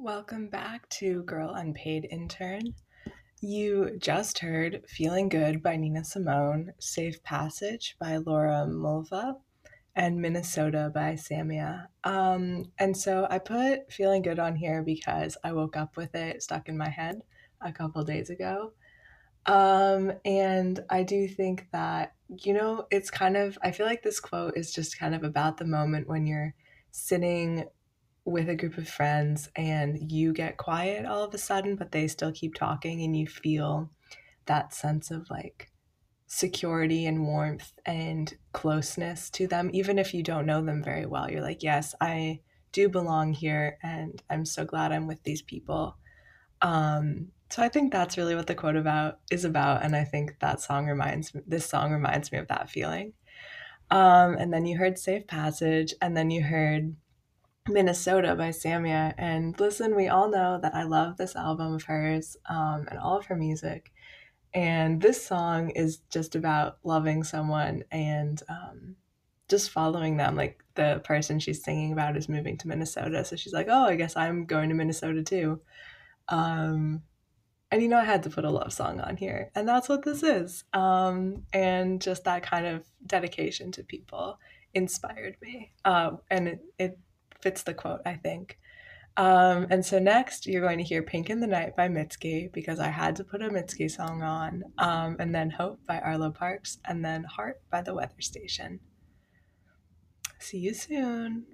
Welcome back to Girl Unpaid Intern. You just heard Feeling Good by Nina Simone, Safe Passage by Laura Mvula, and Minnesota by Samia. Um, and so I put Feeling Good on here because I woke up with it stuck in my head a couple days ago. Um, and I do think that, you know, it's kind of, I feel like this quote is just kind of about the moment when you're sitting with a group of friends and you get quiet all of a sudden, but they still keep talking and you feel that sense of like security and warmth and closeness to them, even if you don't know them very well. You're like, yes, I do belong here and I'm so glad I'm with these people. Um, so I think that's really what the quote about is about, and I think that song reminds me. this song reminds me of that feeling. Um, and then you heard "Safe Passage," and then you heard Minnesota by Samia. And listen, we all know that I love this album of hers um, and all of her music. And this song is just about loving someone and um, just following them. Like the person she's singing about is moving to Minnesota. So she's like, oh, I guess I'm going to Minnesota too. Um, and you know, I had to put a love song on here. And that's what this is. Um, and just that kind of dedication to people inspired me. Uh, and it, it fits the quote, I think. Um, and so next, you're going to hear Pink in the Night by Mitski because I had to put a Mitski song on, um, and then Hope by Arlo Parks, and then Heart by The Weather Station. See you soon.